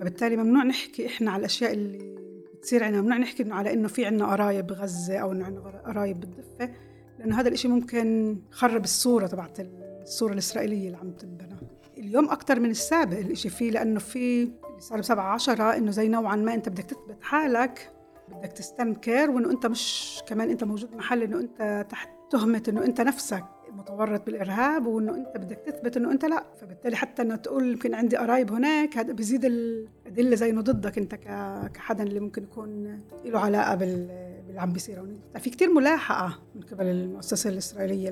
فبالتالي ممنوع نحكي إحنا على الأشياء اللي بتصير عنا ممنوع نحكي إنه على إنه في عنا قرايب بغزة أو إنه عنا قرايب بالضفه لأنه هذا الإشي ممكن يخرب الصورة تبعت الصورة الإسرائيلية اللي عم تنبنى. اليوم أكثر من السابق الإشي فيه لأنه في صار بسبعة عشرة إنه زي نوعا ما أنت بدك تثبت حالك بدك تستنكر وإنه أنت مش كمان أنت موجود محل إنه أنت تحت تهمة إنه أنت نفسك. متورط بالإرهاب وإنه أنت بدك تثبت إنه أنت لا. فبالتالي حتى إنه تقول يمكن عندي قرايب هناك هذا بيزيد الأدلة زي إنه ضدك أنت كحدا اللي ممكن يكون له علاقة باللي عم بيصير في كثير ملاحقة من قبل المؤسسة الإسرائيلية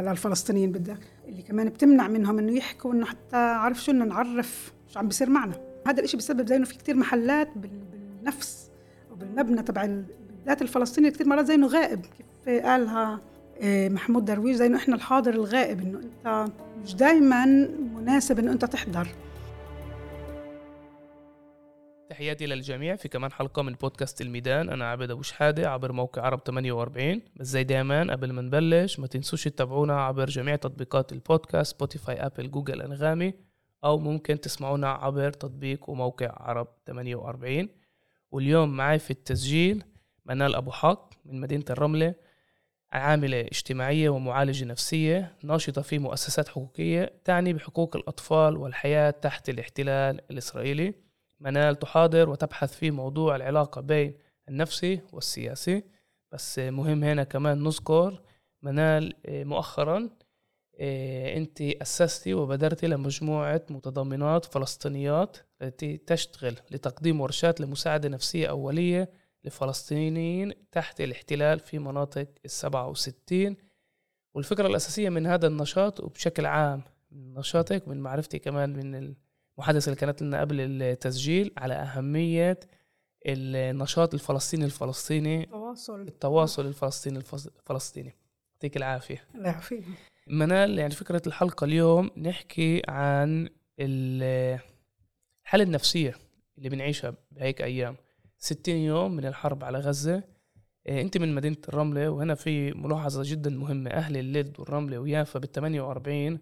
للفلسطينيين بدك اللي كمان بتمنع منهم إنه يحكوا إنه حتى عارف شو انه نعرف شو عم بيصير معنا. هذا الشيء بسبب زي إنه في كثير محلات بالنفس أو بالمبنى تبع الذات الفلسطيني كثير مرات زي إنه غائب. كيف قالها محمود درويش زي إنه إحنا الحاضر الغائب إنه أنت مش دائما مناسب إنه أنت تحضر. تحياتي للجميع في كمان حلقة من بودكاست الميدان. أنا عبد أبو شحادة عبر موقع عرب 48 بس زي دايما؟ قبل ما نبلش ما تنسوش تتابعونا عبر جميع تطبيقات البودكاست Spotify Apple Google أنغامي أو ممكن تسمعونا عبر تطبيق وموقع عرب 48 واليوم معي في التسجيل منال أبو حق من مدينة الرملة. عاملة اجتماعية ومعالجة نفسية ناشطة في مؤسسات حقوقية تعني بحقوق الأطفال والحياة تحت الاحتلال الإسرائيلي. منال تحاضر وتبحث في موضوع العلاقة بين النفسي والسياسي. بس مهم هنا كمان نذكر منال آه، مؤخرا آه، انت أسستي وبدرتي لمجموعة متضامنات فلسطينيات التي تشتغل لتقديم ورشات لمساعدة نفسية أولية لفلسطينيين تحت الاحتلال في مناطق السبعة وستين. والفكرة الأساسية من هذا النشاط وبشكل عام من نشاطك من معرفتي كمان من المحادثة اللي كانت لنا قبل التسجيل على أهمية النشاط الفلسطيني الفلسطيني التواصل. التواصل الفلسطيني الفلسطيني. يعطيك العافية. الله يعافيك. منال يعني فكرة الحلقة اليوم نحكي عن الحالة النفسية اللي بنعيشها بهيك أيام. 60 يوم من الحرب على غزة. إيه، انت من مدينة الرملة وهنا في ملاحظة جدا مهمة. أهل اللد والرملة ويافا بال 48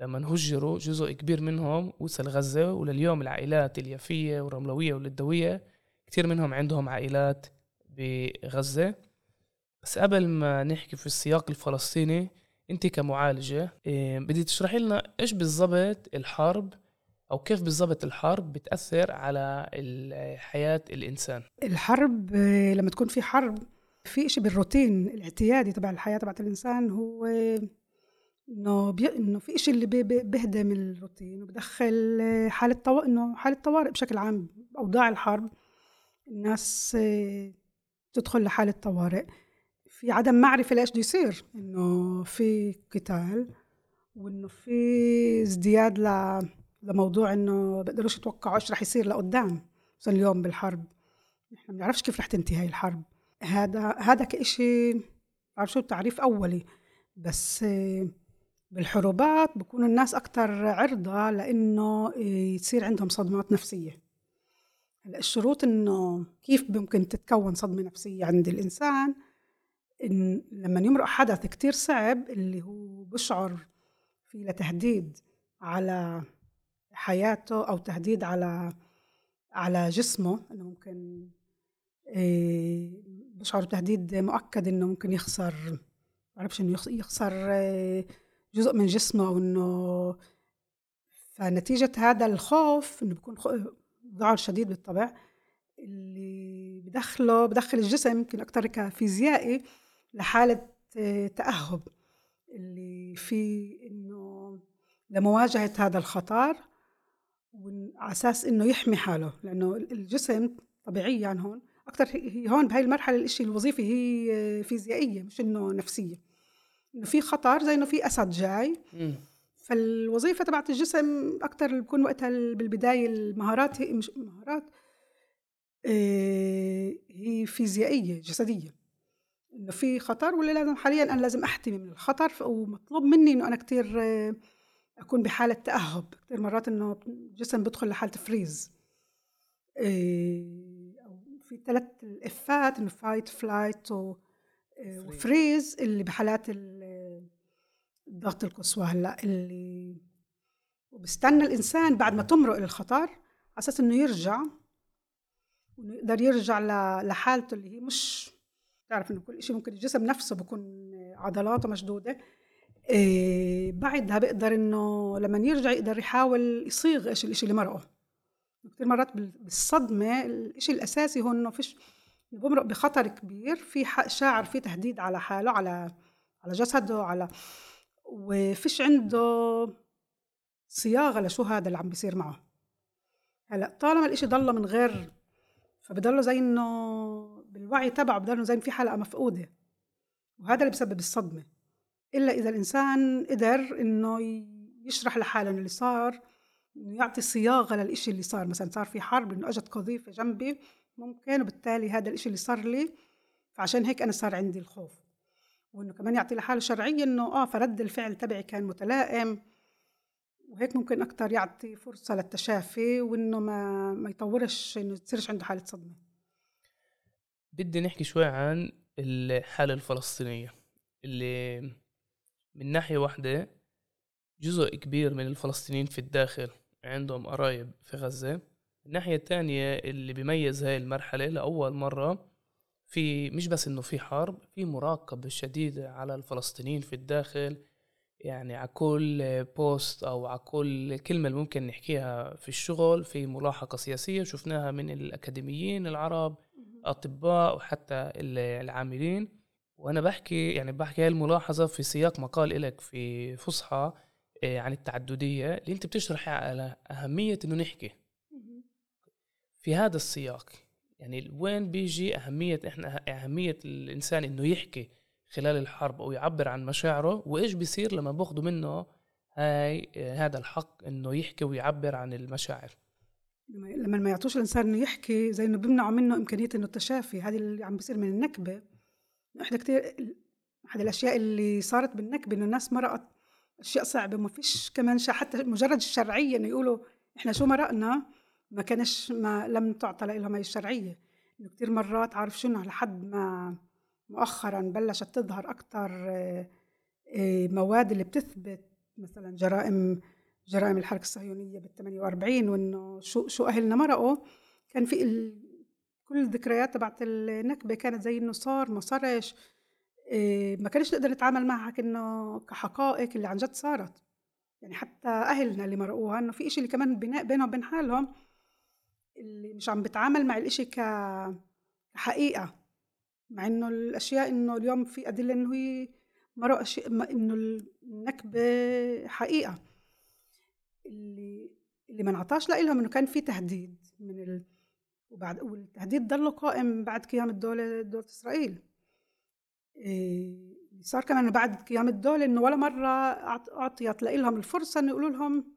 لما هجروا جزء كبير منهم وصل غزة ولليوم العائلات اليافية والرملوية واللدوية كثير منهم عندهم عائلات بغزة. بس قبل ما نحكي في السياق الفلسطيني انت كمعالجة إيه، بدي تشرحي لنا إيش بالضبط الحرب أو كيف بالضبط الحرب بتأثر على حياة الإنسان؟ الحرب آه، لما تكون في حرب في شيء بالروتين الاعتيادي تبع الحياة تبعت الإنسان هو إنه بي... إنه في شيء اللي بيهدم الروتين وبدخل آه، حالة طو... إنه حالة طوارئ بشكل عام أوضاع الحرب. الناس آه، تدخل لحالة طوارئ. في عدم معرفة لإيش بده يصير. إنه في قتال وإنه في ازدياد ل لموضوع إنه بقدروش يتوقعوا إيش رح يصير لقدام مثلا اليوم بالحرب. نحن ما بنعرفش كيف رح تنتهي هاي الحرب. هذا هذا كإشي بعرف شو تعريف أولي بس بالحروبات بكون الناس أكثر عرضة لأنه يصير عندهم صدمات نفسية. هلأ الشروط إنه كيف ممكن تتكون صدمة نفسية عند الإنسان؟ إن لما يمرق حدث كتير صعب اللي هو بشعر في لتهديد على حياته أو تهديد على على جسمه إنه ممكن آه، بشعر بتهديد مؤكد إنه ممكن يخسر بعرفش إنه يخسر آه، جزء من جسمه أو إنه فنتيجة هذا الخوف إنه بيكون ذعر شديد بالطبع اللي بدخله بدخل الجسم يمكن أكثر كفيزيائي لحالة آه، تأهب اللي في إنه لمواجهة هذا الخطر. على أساس إنه يحمي حاله لأنه الجسم طبيعيا هون أكثر هي هون بهاي المرحلة الشيء الوظيفي هي فيزيائية مش إنه نفسية. إنه في خطر زي إنه في أسد جاي. فالوظيفة تبعت الجسم أكثر بكون وقتها بالبداية المهارات هي مش مهارات آه، هي فيزيائية جسدية. إنه في خطر ولا لازم حاليا أنا لازم أحتمي من الخطر ومطلوب مني إنه أنا كثير أكون بحالة تأهب. كثير مرات إنه الجسم بدخل لحالة freeze إيه أو في ثلاث ال F ات إنه fight flight و freeze اللي بحالات الضغط القصوى هلأ اللي وبستنى الإنسان بعد ما تمرق الخطر على أساس إنه يرجع وإنه يقدر يرجع لحالته اللي هي مش تعرف إنه كل شيء ممكن الجسم نفسه بكون عضلاته مشدودة. إيه بعدها بيقدر إنه لما يرجع يقدر يحاول يصيغ إيش الإشي اللي مرقه. كثير مرات بالصدمة الإشي الأساسي هو إنه فيش بمرق بخطر كبير في شاعر في تهديد على حاله على على جسده على وفيش عنده صياغة لشو هذا اللي عم بيصير معه. هلأ طالما الإشي ضله من غير فبضله زي إنه بالوعي تبعه بضله زي في حلقة مفقودة. وهذا اللي بسبب الصدمة. إلا إذا الإنسان قدر إنه يشرح لحاله اللي صار إنه يعطي صياغة للإشي اللي صار. مثلا صار في حرب إنه أجت قذيفة جنبي ممكن وبالتالي هذا الإشي اللي صار لي فعشان هيك أنا صار عندي الخوف. وإنه كمان يعطي لحاله شرعية إنه آه فرد الفعل تبعي كان متلائم وهيك ممكن أكثر يعطي فرصة للتشافي وإنه ما ما يطورش إنه تصيرش عنده حالة صدمة. بدي نحكي شوي عن الحالة الفلسطينية اللي من ناحية واحدة جزء كبير من الفلسطينيين في الداخل عندهم قرايب في غزة. الناحية الثانية اللي بيميز هاي المرحلة لأول مرة في مش بس إنه في حرب في مراقبة شديدة على الفلسطينيين في الداخل. يعني على كل بوست أو على كل كلمة اللي ممكن نحكيها في الشغل في ملاحقة سياسية شفناها من الأكاديميين العرب أطباء وحتى العاملين. وأنا بحكي يعني بحكي هاي الملاحظة في سياق مقال إلك في فصحى آه، عن التعددية اللي أنت بتشرحي على أهمية إنه نحكي. في هذا السياق يعني وين بيجي أهمية إحنا أهمية الإنسان إنه يحكي خلال الحرب أو يعبر عن مشاعره؟ وإيش بيصير لما باخذوا منه هاي آه، هذا الحق إنه يحكي ويعبر عن المشاعر؟ لما ما يعطوش الإنسان إنه يحكي زي إنه بيمنعوا منه إمكانية إنه التشافي هذه اللي عم بيصير من النكبة. إحدى كثير أحد الأشياء اللي صارت بالنكبة إنه الناس مرقت أشياء صعبة ما فيش كمان حتى مجرد الشرعية إنه يقولوا إحنا شو مرقنا ما كانش ما لم تعطى لهم هي الشرعية إنه كثير مرات عارف شنو لحد ما مؤخرا بلشت تظهر أكثر آه، آه، مواد اللي بتثبت مثلا جرائم جرائم الحركة الصهيونية بال 48 وإنه شو شو أهلنا مرقوا كان في. كل الذكريات تبعت النكبة كانت زي إنه صار ما صارش إيه، ما كانش نقدر نتعامل معها كأنه كحقائق اللي عن جد صارت. يعني حتى أهلنا اللي مرقوها إنه في إشي اللي كمان بناء بينهم وبين حالهم اللي مش عم بتعامل مع الإشي كحقيقة. مع إنه الأشياء إنه اليوم في أدلة إنه هي مرق أشياء إنه النكبة حقيقة. اللي اللي ما انعطاش لهم إنه كان في تهديد من ال... وبعد والتهديد ضل قائم بعد قيام الدولة دولة إسرائيل إيه، صار كمان بعد قيام الدولة إنه ولا مرة أعطيت لهم الفرصة إنه يقولوا لهم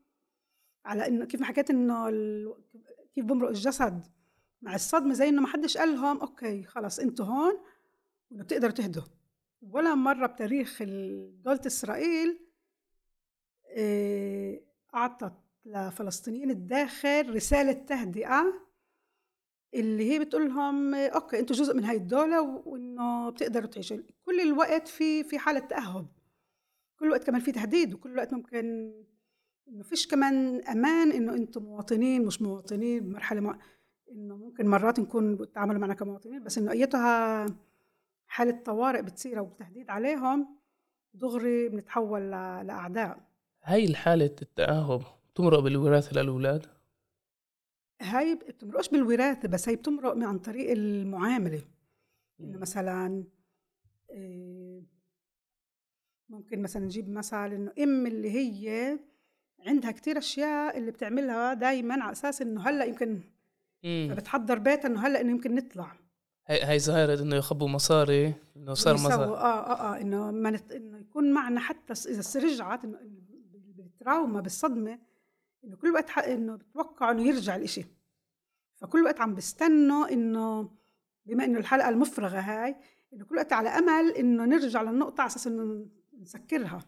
على إنه كيف ما حكيت إنه. كيف بمرق الجسد مع الصدمة زي إنه ما حدش قال لهم أوكي خلص أنتوا هون وإنه بتقدروا تهدوا ولا مرة بتاريخ دولة إسرائيل إيه، أعطت لفلسطينيين الداخل رسالة تهدئة اللي هي بتقول لهم أوكي أنتوا جزء من هاي الدولة وإنه بتقدروا تعيشوا كل الوقت في في حالة تأهب كل الوقت كمان في تهديد وكل الوقت ممكن إنه فيش كمان أمان إنه أنتم مواطنين مش مواطنين بمرحلة. إنه ممكن مرات نكون بتعاملوا معنا كمواطنين بس إنه أيتها حالة طوارئ بتصير أو تهديد عليهم دغري بنتحول. لأعداء هاي الحالة التأهب تمرق بالوراثة للأولاد هاي بتمرقش بالوراثة بس هي بتمرق عن طريق المعاملة. إنه مثلا آه، ممكن مثلا نجيب مثال إنه أم اللي هي عندها كتير أشياء اللي بتعملها دايما على أساس إنه هلأ يمكن فبتحضر بيتها إنه هلأ إنه يمكن نطلع. هي هي ظاهرة إنه يخبوا مصاري إنه صار مصاري آه آه آه إنه ما نت... إنه يكون معنا حتى إذا رجعت إنه بالتراوما بالصدمة إنه كل وقت إنه بتوقعوا إنه يرجع الإشي. فكل وقت عم بستنوا إنه بما إنه الحلقة المفرغة هاي إنه كل وقت على أمل إنه نرجع للنقطة على أساس إنه نسكرها.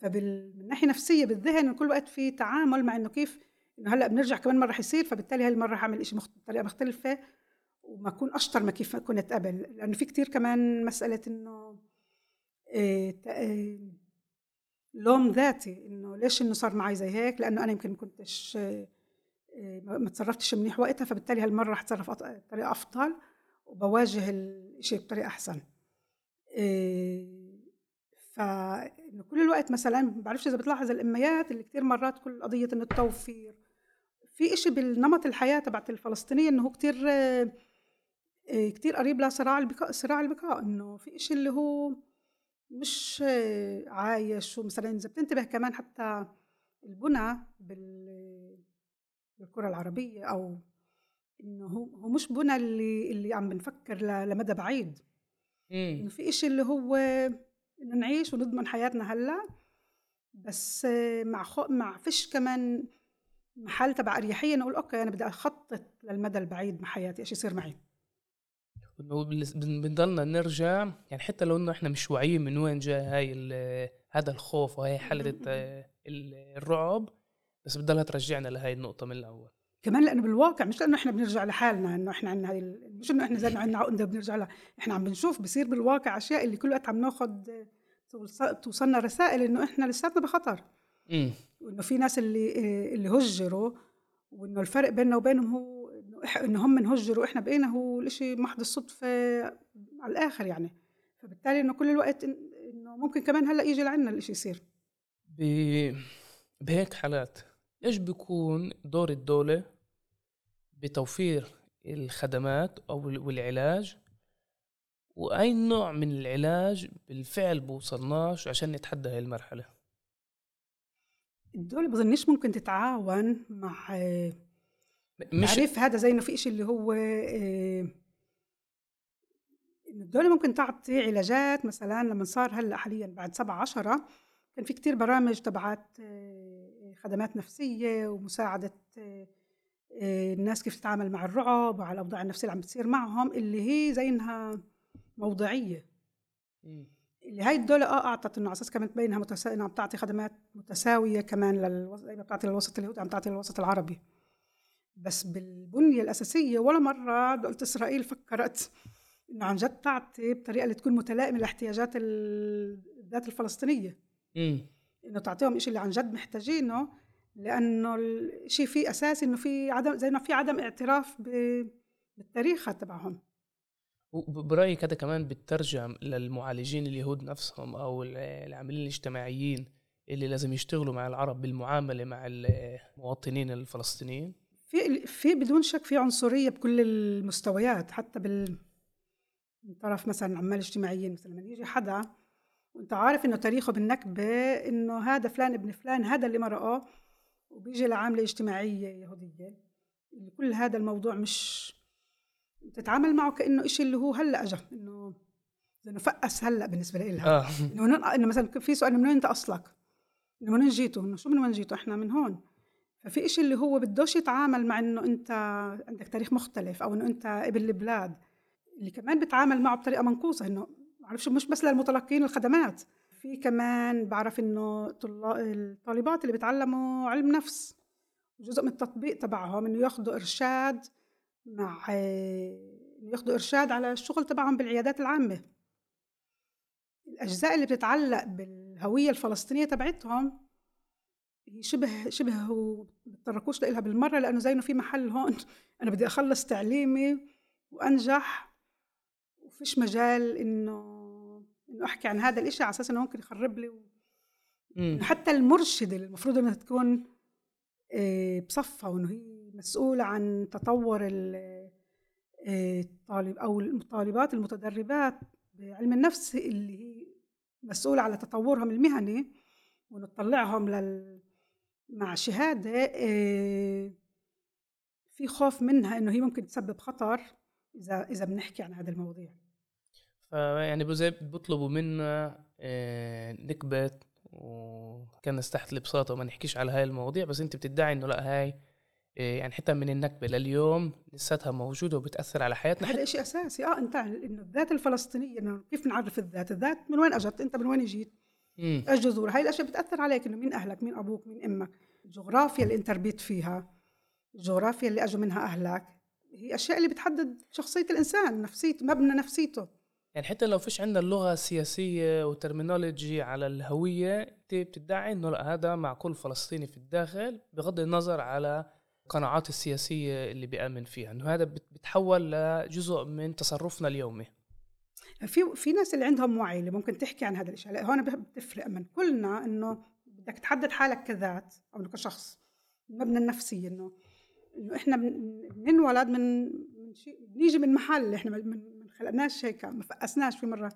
فمن ناحية نفسية بالذهن كل وقت في تعامل مع إنه كيف إنه هلأ بنرجع كمان مرة حيصير فبالتالي هاي المرة حاعمل شيء بطريقة مختلفة وما أكون أشطر ما كيف كنت قبل. لأنه في كتير كمان مسألة إنه إيه لوم ذاتي إنه ليش إنه صار معي زي هيك؟ لأنه أنا يمكن ما كنتش آه، ما تصرفتش منيح وقتها فبالتالي هالمرة رح اتصرف بطريقة أفضل وبواجه الشيء بطريقة أحسن. فانه كل الوقت مثلا ما بعرفش إذا بتلاحظ الإميات اللي كثير مرات كل قضية إنه التوفير. في إشي بالنمط الحياة تبعت الفلسطينية إنه هو كثير كثير قريب لصراع البقاء صراع البقاء إنه في إشي اللي هو مش عايش. ومثلا إذا بتنتبه كمان حتى البنى بالكرة العربية أو إنه هو هو مش بنى اللي اللي عم بنفكر لمدى بعيد. إنه في إشي اللي هو إنه نعيش ونضمن حياتنا هلأ. بس مع خو... مع فيش كمان محل تبع أريحية نقول أوكي أنا بدي أخطط للمدى البعيد مع حياتي إيش يصير معي. بنضلنا نرجع يعني حتى لو إنه إحنا مش واعيين من وين جاي هاي هذا الخوف وهي حالة الرعب بس بتضلها ترجعنا لهي النقطة من الأول. كمان لأنه بالواقع مش لأنه إحنا بنرجع لحالنا إنه إحنا عندنا هاي مش إنه إحنا زي عندنا عقدة بنرجع لها. إحنا عم بنشوف بصير بالواقع أشياء اللي كل وقت عم ناخذ توصلنا رسائل إنه إحنا لساتنا بخطر. وإنه في ناس اللي اللي هجروا وإنه الفرق بيننا وبينهم هو انه هم انهجروا وإحنا بقينا هو الإشي محض الصدفة على الآخر يعني. فبالتالي إنه كل الوقت إنه ممكن كمان هلأ يجي لعنا الإشي يصير. بهيك حالات. إيش بيكون دور الدولة بتوفير الخدمات أو والعلاج؟ وأي نوع من العلاج بالفعل بوصلناش عشان نتحدى هاي المرحلة؟ الدولة بظنش ممكن تتعاون مع مش عارف هذا زي إنه في شيء اللي هو آه، الدولة ممكن تعطي علاجات مثلا لما صار هلأ حاليا بعد سبعة عشرة كان في كتير برامج تبعت آه، خدمات نفسية ومساعدة آه، الناس كيف تتعامل مع الرعب وعلى الأوضاع النفسية اللي عم بتصير معهم اللي هي زي إنها موضعية. اللي هاي الدولة آه أعطت إنه على أساس كمان تبين متسا... إنها عم تعطي خدمات متساوية كمان للوسط زي ما بتعطي للوسط اليهودي عم تعطي للوسط العربي. بس بالبنية الأساسية ولا مرة دولة إسرائيل فكرت إنه عن جد تعطي بطريقة اللي تكون متلائمة لاحتياجات الذات الفلسطينية. إنه تعطيهم إشي اللي عن جد محتاجينه لأنه الشيء فيه أساسي إنه في عدم زي ما في عدم اعتراف بالتاريخ تبعهم. وبرايك هذا كمان بترجم للمعالجين اليهود نفسهم أو العاملين الاجتماعيين اللي لازم يشتغلوا مع العرب بالمعاملة مع المواطنين الفلسطينيين؟ في في بدون شك في عنصرية بكل المستويات حتى بال من طرف مثلا العمال الاجتماعيين مثلا لما يجي حدا وأنت عارف إنه تاريخه بالنكبة إنه هذا فلان ابن فلان هذا اللي مرقه وبيجي لعاملة اجتماعية يهودية كل هذا الموضوع مش تتعامل معه كأنه إشي اللي هو هلأ اجى إنه إنه فقس هلأ بالنسبة لها آه. إنه إنه مثلا في سؤال من وين أنت أصلك؟ من وين جيتوا؟ إنه شو من وين جيتوا؟ إحنا من هون ففي إشي اللي هو بدوش يتعامل مع إنه أنت عندك تاريخ مختلف أو إنه أنت ابن البلاد اللي كمان بتعامل معه بطريقة منقوصة إنه بعرفش مش بس للمتلقين الخدمات في كمان بعرف إنه الطالبات اللي بيتعلموا علم نفس جزء من التطبيق تبعهم إنه ياخذوا إرشاد مع ياخذوا إرشاد على الشغل تبعهم بالعيادات العامة. الأجزاء اللي بتتعلق بالهوية الفلسطينية تبعتهم هي شبه شبه بتطرقوش لها بالمرة لأنه زي إنه في محل هون أنا بدي أخلص تعليمي وأنجح. وفيش مجال إنه إنه أحكي عن هذا الإشي على أساس إنه ممكن يخرب لي و... حتى المرشدة اللي المفروض إنها تكون آه، بصفها وإنه هي مسؤولة عن تطور آه، الطالب أو الطالبات المتدربات بعلم النفس اللي هي مسؤولة على تطورهم المهني ونطلعهم لل مع شهادة في خوف منها إنه هي ممكن تسبب خطر إذا إذا بنحكي عن هذا المواضيع. فيعني زي بيطلبوا منا نكبت وكنس تحت البساطة وما نحكيش على هاي المواضيع بس أنت بتدعي إنه لا هاي يعني حتى من النكبة لليوم لساتها موجودة وبتأثر على حياتنا هذا شيء أساسي. آه أنت إنه الذات الفلسطينية إنه كيف نعرف الذات؟ الذات من وين أجت؟ أنت من وين جيت؟ إيش جذور هاي الأشياء بتأثر عليك إنه مين أهلك؟ مين أبوك؟ مين أمك؟ الجغرافيا اللي أنت ربيت فيها الجغرافيا اللي أجوا منها أهلك هي أشياء اللي بتحدد شخصية الإنسان نفسيته مبنى نفسيته. يعني حتى لو فيش عندنا اللغة السياسيه وترمينولوجي على الهوية أنت بتدعي إنه لا هذا مع كل فلسطيني في الداخل بغض النظر على القناعات السياسية اللي بيأمن فيها إنه هذا بتحول لجزء من تصرفنا اليومي. في في ناس اللي عندهم وعي اللي ممكن تحكي عن هذا الشيء هون بتفرق من كلنا إنه بدك تحدد حالك كذات أو كشخص المبنى النفسي إنه إنه إحنا بننولد من من شيء بنيجي من محل إحنا ما خلقناش هيك ما فقسناش. في مرة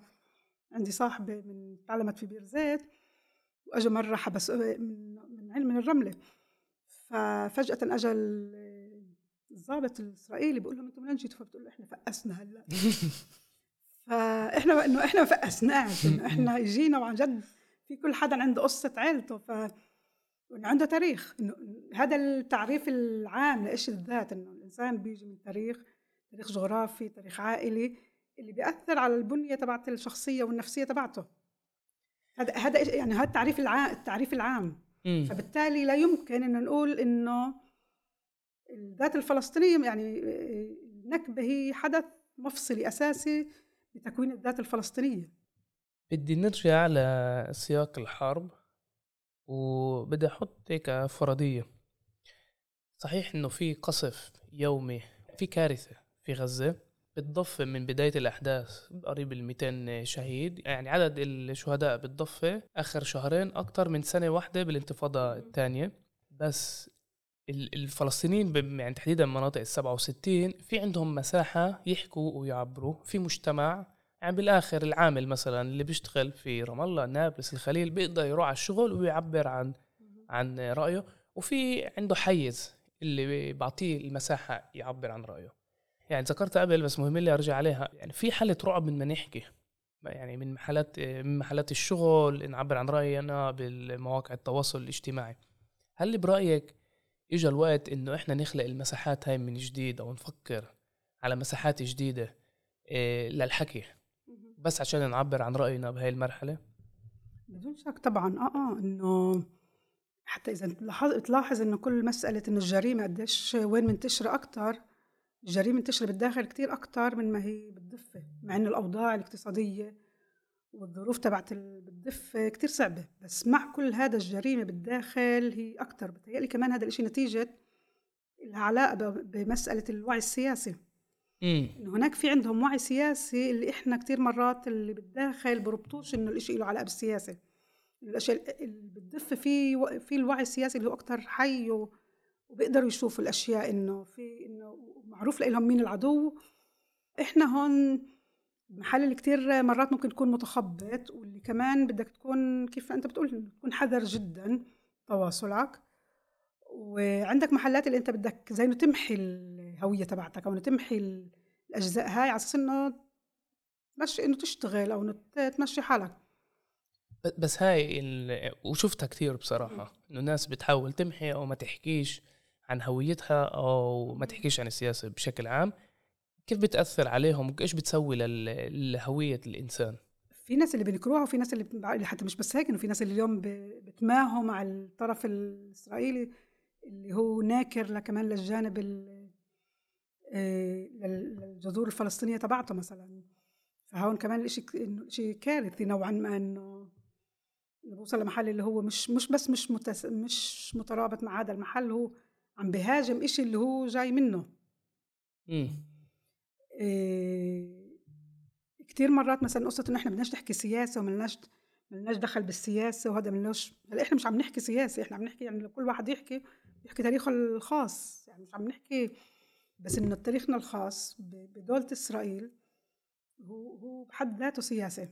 عندي صاحبة من تعلمت في بير زيت واجى مرة حبس من من علم من الرملة. ففجأة اجى الضابط الإسرائيلي بيقول لهم أنتم من وين جيتوا؟ فبتقول له إحنا فقسنا هلأ. فإحنا إنه إحنا ما فقسناش إنه إحنا اجينا وعن جد في كل حدا عنده قصة عيلته ف عنده تاريخ إنه هذا التعريف العام لإيش الذات إنه الإنسان بيجي من تاريخ تاريخ جغرافي تاريخ عائلي اللي بيأثر على البنية تبعت الشخصية والنفسية تبعته. هذا هذا يعني هذا التعريف العام التعريف العام. فبالتالي لا يمكن إن نقول إنه الذات الفلسطينية يعني النكبه هي حدث مفصلي أساسي بتكوين الذات الفلسطينية. بدي نرجع لسياق الحرب وبدي أحط هيك فرضية. صحيح إنه في قصف يومي في كارثة في غزة بالضفة من بداية الأحداث قريب ال 200 شهيد. يعني عدد الشهداء بالضفة آخر شهرين أكثر من سنة واحدة بالانتفاضة الثانية. بس الفلسطينيين يعني تحديدا مناطق ال 67 في عندهم مساحة يحكوا ويعبروا في مجتمع يعني بالآخر العامل مثلا اللي بيشتغل في رام الله نابلس الخليل بيقدر يروح على الشغل ويعبر عن عن رأيه وفي عنده حيز اللي بعطيه المساحة يعبر عن رأيه. يعني ذكرت قبل بس مهم لي أرجع عليها يعني في حالة رعب من ما نحكي يعني من محلات من محلات الشغل نعبر عن رأينا بالمواقع التواصل الاجتماعي. هل برأيك اجى الوقت إنه إحنا نخلق المساحات هاي من جديد أو نفكر على مساحات جديدة إيه، للحكي. بس عشان نعبر عن رأينا بهاي المرحلة. بدون شك طبعا. آه آه إنه حتى إذا تلاحظ إنه كل مسألة إنه الجريمة قديش وين منتشرة أكثر الجريمة منتشرة بالداخل كتير أكثر من ما هي بالضفة مع إنه الأوضاع الاقتصادية والظروف تبعت بالضفه كتير صعبة بس مع كل هذا الجريمة بالداخل هي أكثر بتهيألي كمان هذا الشيء نتيجة لها علاقه بمسألة الوعي السياسي. إنه هناك في عندهم وعي سياسي اللي إحنا كثير مرات اللي بالداخل بربطوش إنه الشيء له علاقة بالسياسة. الأشياء اللي بتدف في في الوعي السياسي اللي هو أكثر حي وبيقدروا يشوفوا الأشياء إنه في إنه معروف لهم مين العدو. إحنا هون محل اللي كثير مرات ممكن تكون متخبط واللي كمان بدك تكون كيف أنت بتقول تكون حذر جدا تواصلك. وعندك محلات اللي أنت بدك زي إنه تمحي الهوية تبعتك أو إنه تمحي الأجزاء هاي على أساس إنه تمشي إنه تشتغل أو إنه تمشي حالك. بس هاي وشفتها كثير بصراحة إنه الناس بتحاول تمحي أو ما تحكيش عن هويتها أو ما تحكيش عن السياسة بشكل عام. كيف بتأثر عليهم؟ إيش بتسوي لهوية الإنسان؟ في ناس اللي بينكروها وفي ناس اللي حتى مش بس هيك إنه في ناس اللي اليوم بتماهوا مع الطرف الإسرائيلي اللي هو ناكر كمان للجانب آه، للجذور الفلسطينية تبعته مثلا. فهون كمان الشيء شيء كارثي نوعا ما إنه بوصل لمحل اللي هو مش مش بس مش متس مش مترابط مع هذا المحل هو عم بهاجم إشي اللي هو جاي منه. امم إيه كثير مرات مثلا قصة إنه إحنا بدناش نحكي سياسة وملناش ملناش دخل بالسياسة وهذا ملناش إحنا مش عم نحكي سياسة إحنا عم نحكي يعني كل واحد يحكي يحكي تاريخه الخاص يعني مش عم نحكي بس إنه تاريخنا الخاص بدولة إسرائيل هو هو بحد ذاته سياسة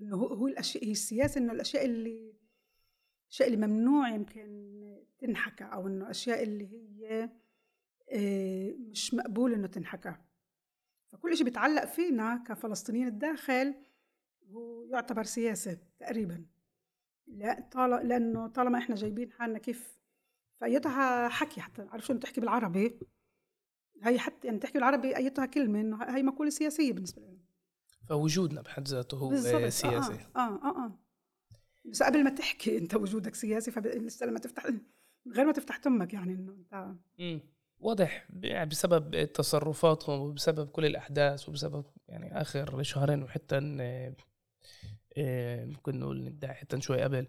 إنه هو, هو الأشياء هي السياسة إنه الأشياء اللي الأشياء اللي ممنوع يمكن تنحكى أو إنه أشياء اللي هي آه، مش مقبول إنه تنحكى. فكل شيء بيتعلق فينا كفلسطينيين الداخل هو يعتبر سياسة تقريبا. لا طال لأنه طالما إحنا جايبين حالنا كيف فأيتها حكي حتى عارف شو تحكي بالعربي؟ هي حتى يعني تحكي بالعربي أيتها كلمة إنه هي مقولة سياسية بالنسبة لنا. فوجودنا بحد ذاته هو آه، سياسي. آه, آه آه. آه بس قبل ما تحكي أنت وجودك سياسي فلسه لما تفتح غير ما تفتح تمك يعني إنه أنت امم واضح يعني بسبب تصرفاتهم وبسبب كل الأحداث وبسبب يعني آخر شهرين وحتى آه، ممكن نقول حتى شوي قبل.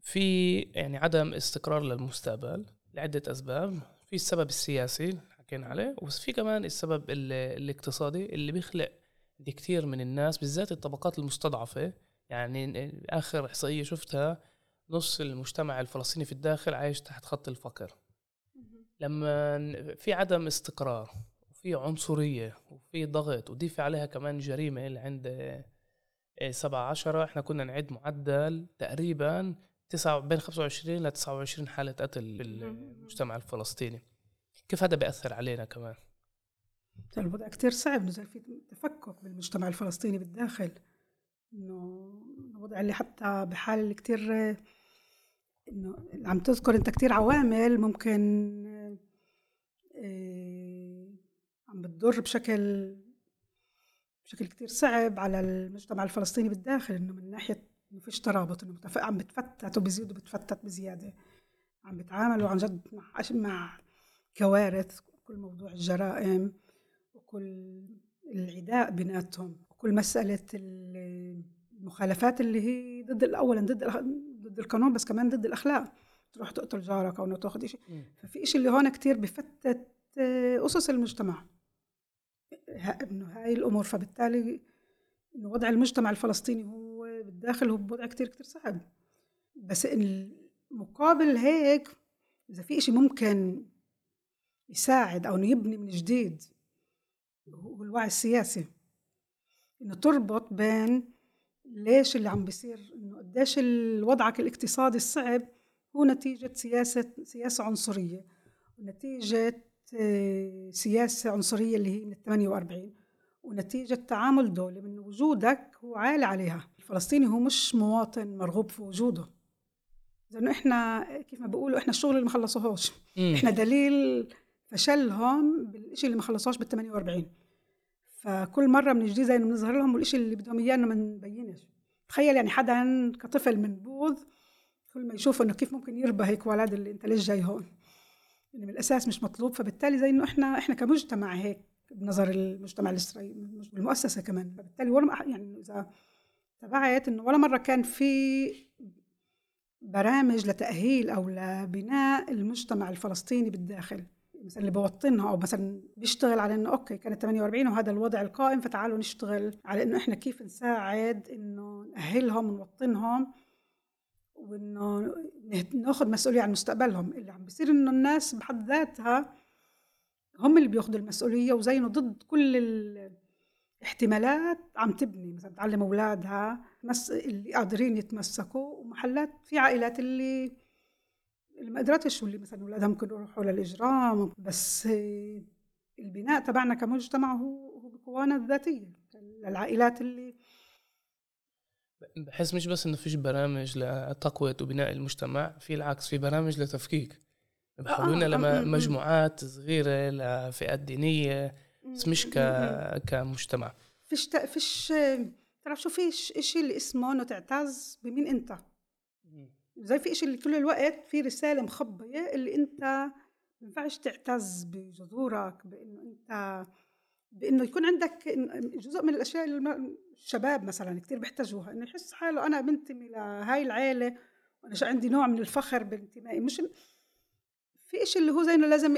في يعني عدم استقرار للمستقبل لعدة أسباب في السبب السياسي حكينا عليه بس في كمان السبب الاقتصادي اللي بيخلق كثير من الناس بالذات الطبقات المستضعفة. يعني آخر إحصائية شفتها نص المجتمع الفلسطيني في الداخل عايش تحت خط الفقر. لما في عدم استقرار وفي عنصرية وفي ضغط وضيف عليها كمان جريمة اللي عند آه، سبعة عشرة إحنا كنا نعد معدل تقريبا تسعة بين 25 ل 29 حالة قتل في المجتمع الفلسطيني. كيف هذا بيأثر علينا كمان؟ الوضع كتير صعب نزل في تفكك بالمجتمع الفلسطيني بالداخل. إنه الوضع اللي حتى بحال اللي كتير إنه عم تذكر أنت كتير عوامل ممكن آه، عم بتضر بشكل بشكل كتير صعب على المجتمع الفلسطيني بالداخل إنه من ناحية إنه فيش ترابط إنه عم بتفتت وبيزيد وبتفتت بزيادة. عم بيتعاملوا عن جد مع مع كوارث كل موضوع الجرائم وكل العداء بيناتهم. وكل مسألة المخالفات اللي هي ضد اولا ضد ضد القانون بس كمان ضد الأخلاق. تروح تقتل جارك أو إنه تاخذ شيء ففي شيء اللي هون كتير بفتت آه، اسس المجتمع. إنه هاي الأمور. فبالتالي إنه وضع المجتمع الفلسطيني هو بالداخل هو بوضع كتير كتير صعب. بس مقابل هيك إذا في شيء ممكن يساعد أو يبني من جديد هو الوعي السياسي. إنه تربط بين ليش اللي عم بيصير إنه قديش وضعك الاقتصادي الصعب هو نتيجة سياسة سياسة عنصرية. ونتيجة آه، سياسة عنصرية اللي هي من ال 48 ونتيجة تعامل دولي من وجودك هو عالي عليها. الفلسطيني هو مش مواطن مرغوب في وجوده. لأنه إحنا كيف ما بيقولوا إحنا الشغل اللي ما خلصوهوش. إحنا دليل فشلهم بالشيء اللي ما خلصوهوش بال 48 فكل مرة من جديد زي ما بنظهر لهم والشيء اللي بدهم إياه ما نبينش. تخيل يعني حدا كطفل منبوذ كل ما يشوف إنه كيف ممكن يربى هيك ولد اللي أنت ليش جاي هون. يعني من الأساس مش مطلوب فبالتالي زي إنه إحنا إحنا كمجتمع هيك بنظر المجتمع الإسرائيلي المؤسسه كمان فبالتالي ولا يعني إذا تبعت إنه ولا مرة كان في برامج لتأهيل أو لبناء المجتمع الفلسطيني بالداخل. مثلا اللي بوطنها أو مثلا بيشتغل على إنه أوكي كانت 48 وهذا الوضع القائم فتعالوا نشتغل على إنه إحنا كيف نساعد إنه نأهلهم ونوطنهم وإنه ناخذ مسؤولية عن مستقبلهم. اللي عم بيصير إنه الناس بحد ذاتها هم اللي بياخذوا المسؤولية وزي إنه ضد كل الاحتمالات عم تبني. مثلا تعلم أولادها. اللي قادرين يتمسكوا ومحلات في عائلات اللي اللي ما قدرتش واللي مثلا أولادها ممكن يروحوا للإجرام. بس البناء تبعنا كمجتمع هو هو بقوانا الذاتية. للعائلات اللي بحس مش بس إنه فيش برامج لتقوية وبناء المجتمع في العكس في برامج لتفكيك. بحولونا آه، آه، لمجموعات صغيرة لفئات دينية بس مش ك... كمجتمع. فيش ت... فيش تعرف شو فيش إشي اللي اسمه إنه تعتز بمين أنت؟ زي في إشي اللي طول الوقت في رسالة مخبية اللي أنت ما ينفعش تعتز بجذورك بإنه أنت بإنه يكون عندك جزء من الأشياء اللي الشباب مثلا كثير بيحتاجوها إنه يحس حاله أنا بنتمي لهاي العيلة وأنا عندي نوع من الفخر بانتمائي. مش في إشي اللي هو زي إنه لازم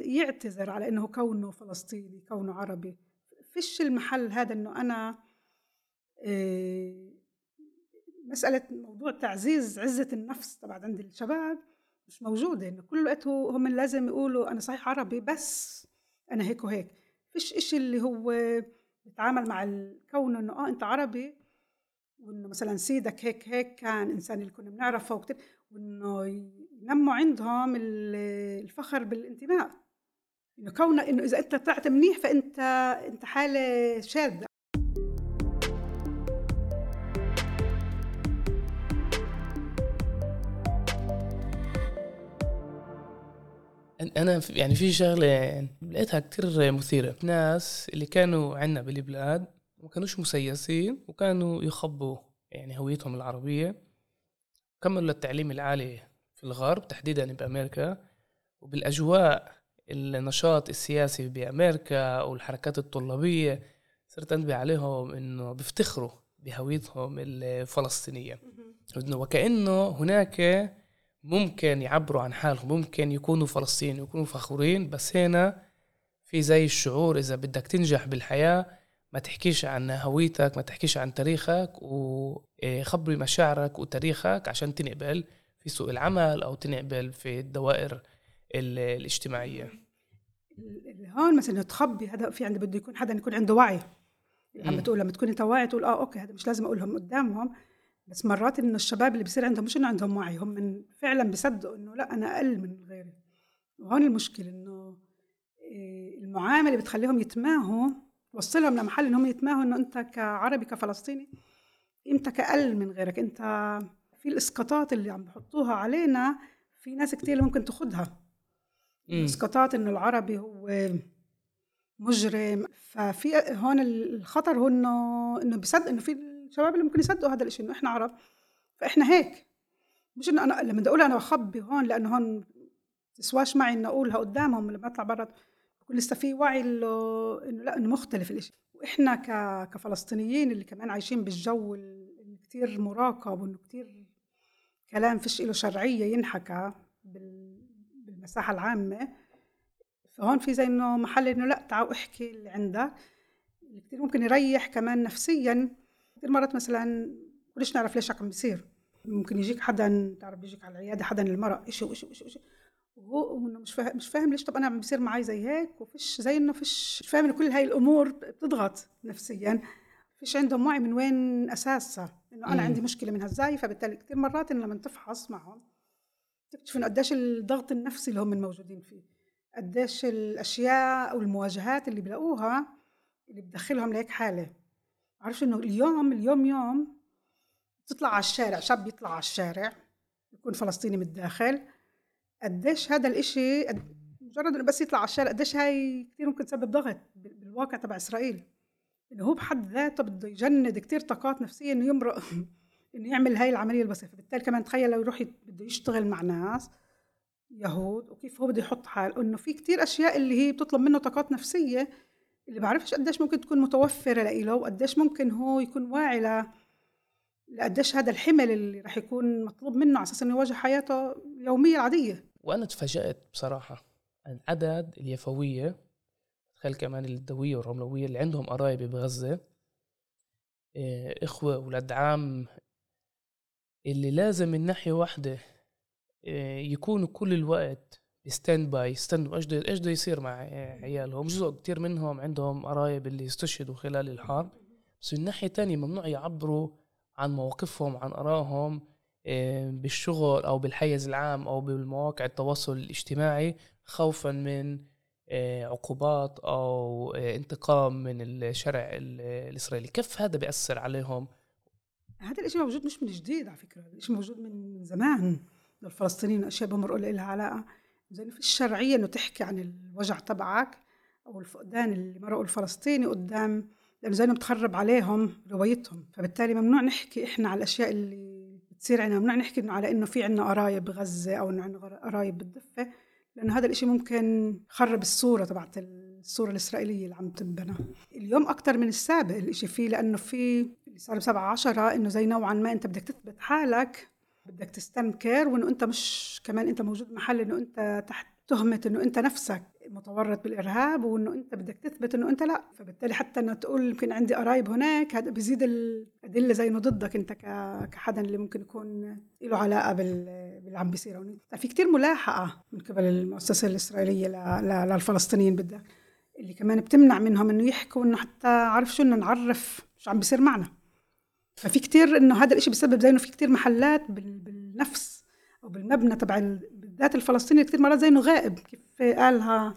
يعتذر على إنه كونه فلسطيني كونه عربي. فيش المحل هذا إنه أنا إيه مسألة موضوع تعزيز عزة النفس طبعا عند الشباب مش موجودة. إنه كل وقت هم لازم يقولوا أنا صحيح عربي بس أنا هيك وهيك. فيش إشي اللي هو بيتعامل مع الكون إنه آه أنت عربي وإنه مثلا سيدك هيك هيك كان إنسان اللي كنا بنعرفه وكتير وإنه ينموا عندهم الفخر بالانتماء. إنه كونه إنه إذا أنت طلعت منيح فأنت أنت حالة شاذة. أنا يعني في شغلة لقيتها كتير مثيرة. ناس اللي كانوا عندنا بالبلاد ما كانوش مسيسين وكانوا يخبوا يعني هويتهم العربية. كملوا التعليم العالي في الغرب تحديدا بأمريكا. وبالأجواء النشاط السياسي بأمريكا والحركات الطلابية صرت أنبه عليهم إنه بيفتخروا بهويتهم الفلسطينية. وكأنه هناك ممكن يعبروا عن حالهم ممكن يكونوا فلسطينيين يكونوا فخورين بس هنا في زي الشعور إذا بدك تنجح بالحياة ما تحكيش عن هويتك ما تحكيش عن تاريخك وخبري مشاعرك وتاريخك عشان تنقبل في سوق العمل أو تنقبل في الدوائر الاجتماعية. هون مثلا تخبي هذا في عندي بده يكون حدا يكون عنده وعي. عم بتقول لما تكون انت واعي تقول آه أوكي هذا مش لازم أقولهم قدامهم. بس مرات إنه الشباب اللي بصير عندهم مش إنه عندهم وعي هم من فعلا بصدقوا إنه لأ أنا أقل من غيري. وهون المشكلة إنه إيه، المعاملة بتخليهم يتماهوا وصلهم لمحل إنهم يتماهوا إنه أنت كعربي كفلسطيني قيمتك أقل من غيرك. أنت في الإسقاطات اللي عم بحطوها علينا في ناس كتير ممكن تاخذها اسقاطات إنه العربي هو مجرم. ففي هون الخطر هو إنه إنه بصدق إنه في الشباب اللي ممكن يصدقوا هذا الشيء إنه إحنا عرب. فإحنا هيك. مش إنه أنا لما بدي أقول أنا بخبي هون لأنه هون تسواش معي انه أقولها قدامهم لما أطلع برا لسه في وعي إنه لا إنه مختلف الشيء وإحنا. كفلسطينيين اللي كمان عايشين بالجو اللي كثير مراقب وإنه كثير كلام فيش له شرعية ينحكى بال... بالمساحة العامة. فهون في زي إنه محل إنه لا تعال احكي اللي عندك. اللي كثير ممكن يريح كمان نفسيا. كثير مرات مثلا ليش نعرف ليش عم بيصير؟ ممكن يجيك حدا تعرف بيجيك على العيادة حدا المرأة وإشي وإشي وإشي. وهو مش فاهم مش فاهم ليش طب أنا عم بيصير معي زي هيك وفيش زي إنه فيش مش فاهم إنه كل هاي الأمور بتضغط نفسيا. فيش عندهم وعي من وين أساسها؟ إنه أنا عندي مشكلة من هالزاي فبالتالي كثير مرات إنه لما تفحص معهم تكتشف إنه قديش الضغط النفسي اللي هم موجودين فيه قديش الأشياء أو المواجهات اللي بلاقوها اللي بدخلهم لهيك حالة. عارف إنه اليوم اليوم يوم تطلع على الشارع شاب يطلع على الشارع يكون فلسطيني من الداخل. قديش هذا الإشي مجرد إنه بس يطلع على الشارع قديش هاي كثير ممكن تسبب ضغط بالواقع تبع إسرائيل. إنه هو بحد ذاته بده يجند كثير طاقات نفسية إنه يمرق إنه يعمل هاي العملية البسيطة. بالتالي كمان تخيل لو يروح بده يشتغل مع ناس يهود وكيف هو بده يحط حاله. إنه في كتير أشياء اللي هي بتطلب منه طاقات نفسية اللي بعرفش قديش ممكن تكون متوفرة لإله وقديش ممكن هو يكون واعي ل لقديش هذا الحمل اللي رح يكون مطلوب منه على أساس إنه يواجه حياته اليوميه العادية. وأنا تفاجأت بصراحة عن عدد اليافوية تخيل كمان اللداوية والرملوية اللي عندهم قرايب بغزة. إيه، إخوة ولاد عم. اللي لازم من ناحية واحدة إيه، يكونوا كل الوقت standby stand إيش إيش بده يصير مع عيالهم؟ جزء كتير منهم عندهم قرايب اللي استشهدوا خلال الحرب. بس من ناحية تانية ممنوع يعبروا عن مواقفهم عن آرائهم بالشغل أو بالحيز العام أو بالمواقع التواصل الاجتماعي خوفا من إيه، عقوبات أو انتقام من الشرع الإسرائيلي. كيف هذا بيأثر عليهم؟ هذا الشيء موجود مش من جديد على فكرة الشيء موجود من زمان. الفلسطينيين أشياء بمرقوا لها علاقة. زي في الشرعيه إنه تحكي عن الوجع تبعك أو الفقدان اللي مرقوا الفلسطيني قدام لأنه زي بتخرب عليهم روايتهم. فبالتالي ممنوع نحكي إحنا على الأشياء اللي بتصير عنا ممنوع نحكي إنه على إنه في عنا قرايب بغزة أو إنه عنا قرايب بالضفه لأنه هذا الإشي ممكن يخرب الصورة تبعت الصورة الإسرائيلية اللي عم تنبنى. اليوم أكثر من السابق الإشي فيه لأنه في اللي صار بسبعة عشرة إنه زي نوعا ما أنت بدك تثبت حالك بدك تستنكر وإنه أنت مش كمان أنت موجود محل إنه أنت تحت تهمة إنه أنت نفسك متورط بالإرهاب وإنه أنت بدك تثبت إنه أنت لأ. فبالتالي حتى إنه تقول يمكن عندي قرايب هناك هذا بزيد الأدلة زي إنه ضدك أنت كحدا اللي ممكن يكون له علاقة باللي عم بيصير. في كتير ملاحقة من قبل المؤسسة الإسرائيلية للفلسطينيين بدك. اللي كمان بتمنع منهم إنه يحكوا إنه حتى عارف شو إنه نعرف شو عم بيصير معنا. ففي كتير إنه هذا الإشي بسبب زي إنه في كتير محلات بالنفس أو بالمبنى تبع بالذات الفلسطيني كتير مرات زي إنه غائب. كيف قالها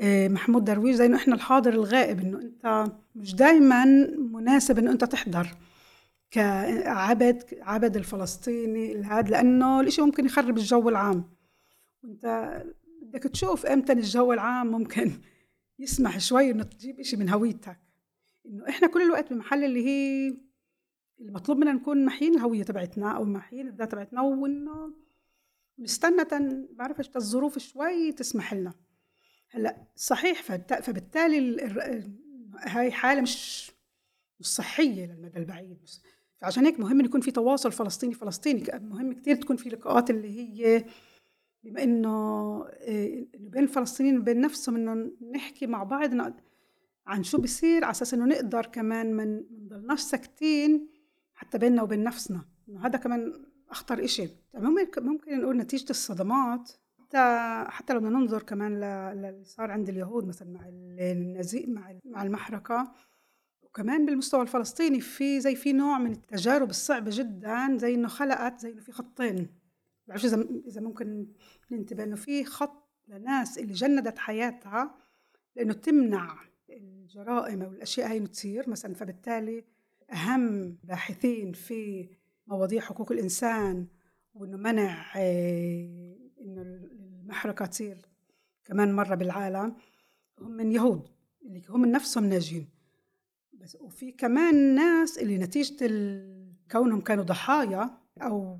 آه، محمود درويش؟ زي إنه إحنا الحاضر الغائب إنه أنت مش دائما مناسب إنه أنت تحضر كعبد عبد الفلسطيني هذا لأنه الإشي ممكن يخرب الجو العام. وأنت بدك تشوف إمتى الجو العام ممكن يسمح شوي إنه تجيب إشي من هويتك. إنه إحنا كل الوقت بمحل اللي هي المطلوب منا نكون محيين الهوية تبعتنا أو محيين الذات تبعتنا وإنه نستنى تن بعرفش الظروف شوي تسمح لنا. هلأ صحيح فبالتالي هاي حالة مش مش صحية للمدى البعيد. فعشان هيك مهم يكون في تواصل فلسطيني فلسطيني مهم كتير تكون في لقاءات اللي هي بما إنه انه بين الفلسطينيين وبين نفسهم إنه نحكي مع بعض عن شو بصير على أساس إنه نقدر كمان ما نضلناش ساكتين حتى بيننا وبين نفسنا إنه هذا كمان أخطر إشي. ممكن ممكن نقول نتيجة الصدمات. حتى حتى لو بدنا ننظر كمان للي صار عند اليهود مثلا مع النزيق مع مع المحرقة. وكمان بالمستوى الفلسطيني في زي في نوع من التجارب الصعبة جدا زي إنه خلقت زي إنه في خطين. بعرفش إذا إذا ممكن ننتبه إنه في خط لناس اللي جندت حياتها لإنه تمنع الجرائم أو الأشياء هاي تصير مثلا. فبالتالي أهم باحثين في مواضيع حقوق الإنسان وإنه منع آه، إنه المحرقه تصير كمان مرة بالعالم هم من يهود اللي هم نفسهم ناجين. بس وفي كمان ناس اللي نتيجة كونهم كانوا ضحايا أو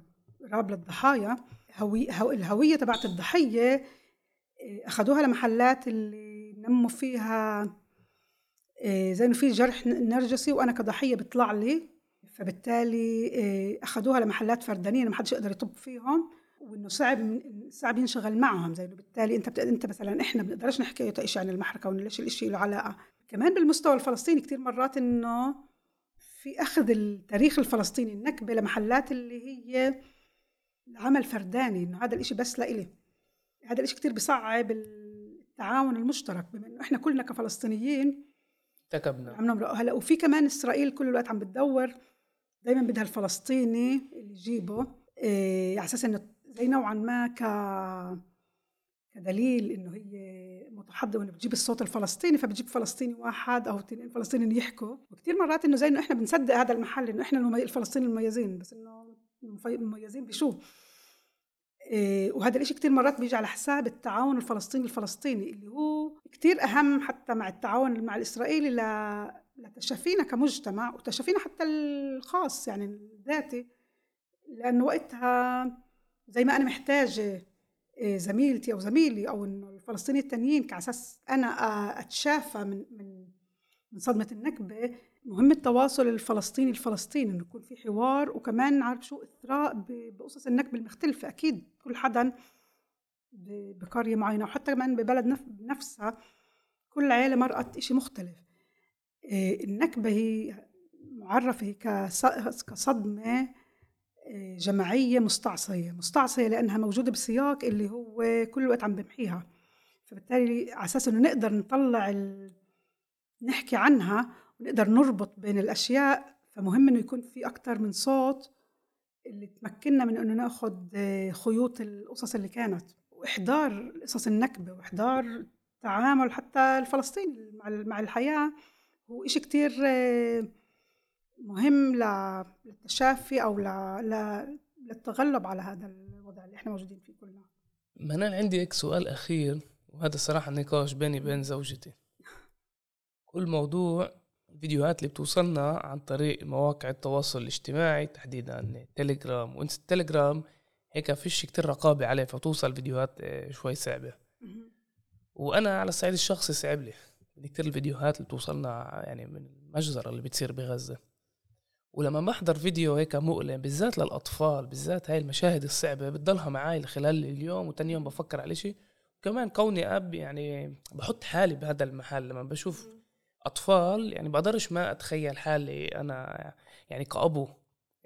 راب للضحايا هوي الهوية تبعت الضحية آه، أخذوها لمحلات اللي نموا فيها زي انه في جرح نرجسي وأنا كضحية بيطلع لي فبالتالي آه، اخذوها لمحلات فردانية ما حدش يقدر يطب فيهم وإنه صعب صعب ينشغل معهم زي بالتالي أنت. أنت مثلا إحنا ما بنقدرش نحكي شيء عن المحركة ولا ليش الشيء له علاقة كمان بالمستوى الفلسطيني كثير مرات إنه في أخذ التاريخ الفلسطيني النكبة لمحلات اللي هي عمل فرداني إنه هذا الإشي بس لإلي هذا الإشي كثير بصعب التعاون المشترك بما إنه إحنا كلنا كفلسطينيين ارتكبنا. عملنا هلا وفي كمان إسرائيل كل الوقت عم بتدور دائما بدها الفلسطيني اللي يجيبه إيه على أساس إنه زي نوعا ما ك كدليل إنه هي متحضره وإنه بتجيب الصوت الفلسطيني فبتجيب فلسطيني واحد أو اثنين فلسطيني يحكوا. وكثير مرات إنه زي إنه إحنا بنصدق هذا المحل إنه إحنا الفلسطينيين المميزين بس إنه مميزين بشو؟ وهذا الإشي كتير مرات بيجي على حساب التعاون الفلسطيني الفلسطيني اللي هو كتير أهم حتى مع التعاون مع الإسرائيلي لتشافينا كمجتمع وتشافينا حتى الخاص يعني الذاتي لأنه وقتها زي ما أنا محتاجة إيه، زميلتي أو زميلي أو إنه الفلسطينيين التانيين كأساس أنا أتشافى من من من صدمة النكبة مهم التواصل الفلسطيني الفلسطيني إنه يكون في حوار وكمان نعرف شو؟ إثراء بقصص النكبه المختلفة أكيد كل حدا بقرية معينة وحتى كمان ببلد نفسها كل عائله مرقت شيء مختلف. إيه، النكبة هي معرفة كصدمة إيه، جماعية مستعصية مستعصية لأنها موجودة بسياق اللي هو كل الوقت عم بمحيها. فبالتالي على أساس إنه نقدر نطلع ال... نحكي عنها ونقدر نربط بين الأشياء فمهم إنه يكون في أكتر من صوت اللي تمكننا من إنه ناخذ خيوط القصص اللي كانت وإحضار قصص النكبة وإحضار تعامل حتى الفلسطيني مع الحياة هو إشي كتير مهم للتشافي أو للتغلب على هذا الوضع اللي إحنا موجودين فيه كلنا. منال عندي هيك سؤال أخير وهذا الصراحة نقاش بيني وبين زوجتي. كل موضوع الفيديوهات اللي بتوصلنا عن طريق مواقع التواصل الاجتماعي تحديدا تليجرام وانت التليجرام هيك فيش كتير رقابة عليه فتوصل فيديوهات آه، شوي صعبة. وأنا على الصعيد الشخصي صعب لي. كتير الفيديوهات اللي بتوصلنا يعني من المجزرة اللي بتصير بغزة. ولما بحضر فيديو هيك مؤلم بالذات للأطفال بالذات هاي المشاهد الصعبة بتضلها معي خلال اليوم وتاني يوم بفكر على شيء كمان كوني أب يعني بحط حالي بهذا المحل. لما بشوف أطفال يعني بقدرش ما أتخيل حالي أنا يعني كأبو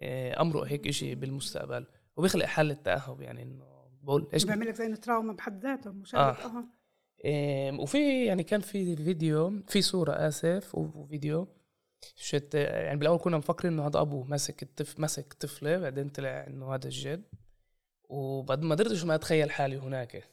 آه، امرق هيك إشي بالمستقبل وبيخلق حالة تاهب يعني إنه بقول إيش بيعمل لك زي تراوما بحد ذاته مشاهد آه. آه وفي يعني كان في فيديو في صورة آسف وفيديو شت يعني بالأول كنا مفكرين إنه هذا ابوه ماسك الطفل ماسك طفلة بعدين طلع إنه هذا الجد وبعد ما قدرتش ما أتخيل حالي هناك.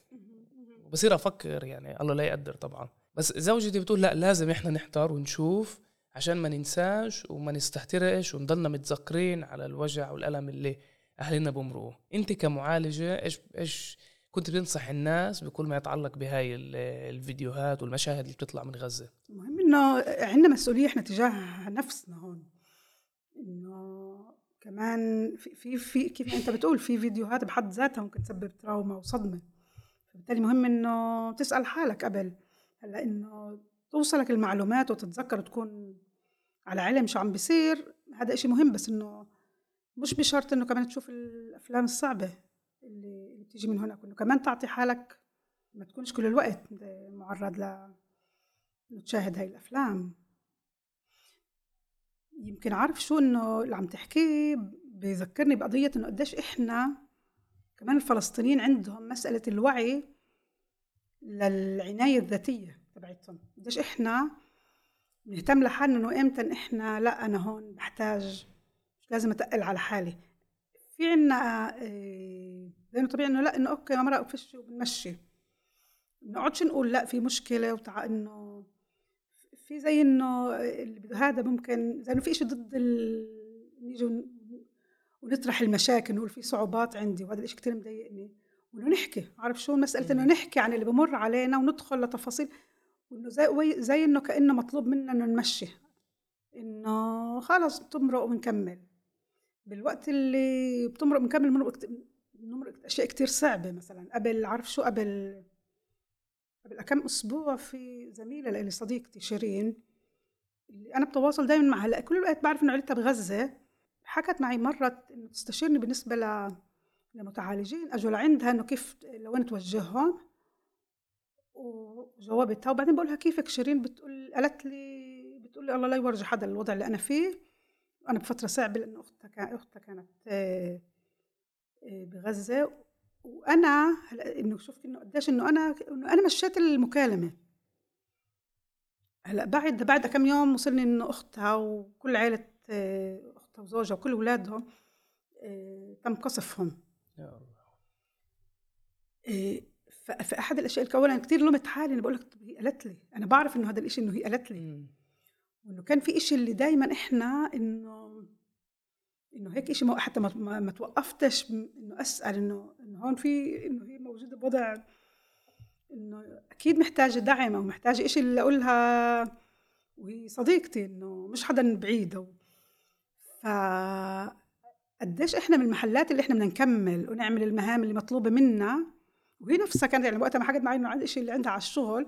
بصير أفكر يعني الله لا يقدر طبعا. بس زوجتي بتقول لا لازم إحنا نحضر ونشوف عشان ما ننساش وما نستهترش ونضلنا متذكرين على الوجع والألم اللي أهلنا بمروه. أنت كمعالجة إيش إيش كنت بتنصح الناس بكل ما يتعلق بهاي الفيديوهات والمشاهد اللي بتطلع من غزة؟ المهم إنه عندنا مسؤولية إحنا تجاه نفسنا هون. إنه كمان في في, في كيف أنت بتقول في فيديوهات بحد ذاتها ممكن تسبب تراوما وصدمة. فبالتالي مهم إنه تسأل حالك قبل. هلا انه توصلك المعلومات وتتذكر تكون على علم شو عم بيصير. هذا إشي مهم بس إنه مش بشرط إنه كمان تشوف الأفلام الصعبة اللي, بتيجي من هناك انه كمان تعطي حالك ما تكونش كل الوقت معرض ل تشاهد هاي الأفلام. يمكن عارف شو إنه اللي عم تحكيه بذكرني بقضية إنه قديش إحنا كمان الفلسطينيين عندهم مسألة الوعي للعناية الذاتية تبعتهم. قديش إحنا بنهتم لحالنا إنه إمتى إحنا لا أنا هون بحتاج مش لازم أتقل على حالي. في عنا لأنه آه، طبيعي إنه لا إنه أوكي مرة وفش وبنمشي. ما نقعدش نقول لا في مشكلة وتع إنه في زي إنه هذا ممكن زي إنه في شيء ضد ال... نيجي ونطرح المشاكل نقول في صعوبات عندي وهذا الشيء كثير مضايقني. وانه نحكي. عارف شو مسألة إنه نحكي عن اللي بمر علينا وندخل لتفاصيل. وإنه زي زي إنه كأنه مطلوب منا إنه نمشي. إنه خلص بتمرق وبنكمل بالوقت اللي بتمرق بنكمل بنمرق أشياء كتير صعبة مثلا. قبل عارف شو؟ قبل قبل كم أسبوع في زميلة لي صديقتي شيرين اللي أنا بتواصل دائما معها. هلا كل الوقت بعرف إنه عيلتها بغزه حكت معي مرة إنه تستشيرني بالنسبة ل لمتعالجين. اجوا لعندها إنه كيف لوين توجههم وجاوبتها وبعدين بقولها كيفك شيرين؟ بتقول قالت لي بتقول لي الله لا يورجي حدا الوضع اللي أنا فيه. أنا بفترة صعبة لأنه أختها كان أختها كانت آه، آه، بغزة. وأنا هلا إنه شفت إنه قديش إنه أنا إنه أنا مشيت المكالمة. هلا بعد بعد كم يوم وصلني إنه أختها وكل عائله آه، أختها وزوجها وكل أولادهم تم قصفهم. يا الله في احد الأشياء أنا كثير لومت حالي أنا بقول لك هي قالت لي أنا بعرف إنه هذا الشيء إنه هي قالت لي. وإنه كان في شيء اللي دائما إحنا إنه إنه هيك شيء حتى ما, ما, ما توقفتش إنه أسأل إنه إنه هون في إنه هي موجودة بوضع إنه أكيد محتاجة دعم أو محتاجة شيء اللي أقولها. وهي صديقتي إنه مش حدا بعيد ف قديش إحنا من المحلات اللي إحنا بدنا نكمل ونعمل المهام اللي مطلوبة منا وهي نفسها كانت يعني وقتها ما حكت معي إنه عندي شيء اللي عندها على الشغل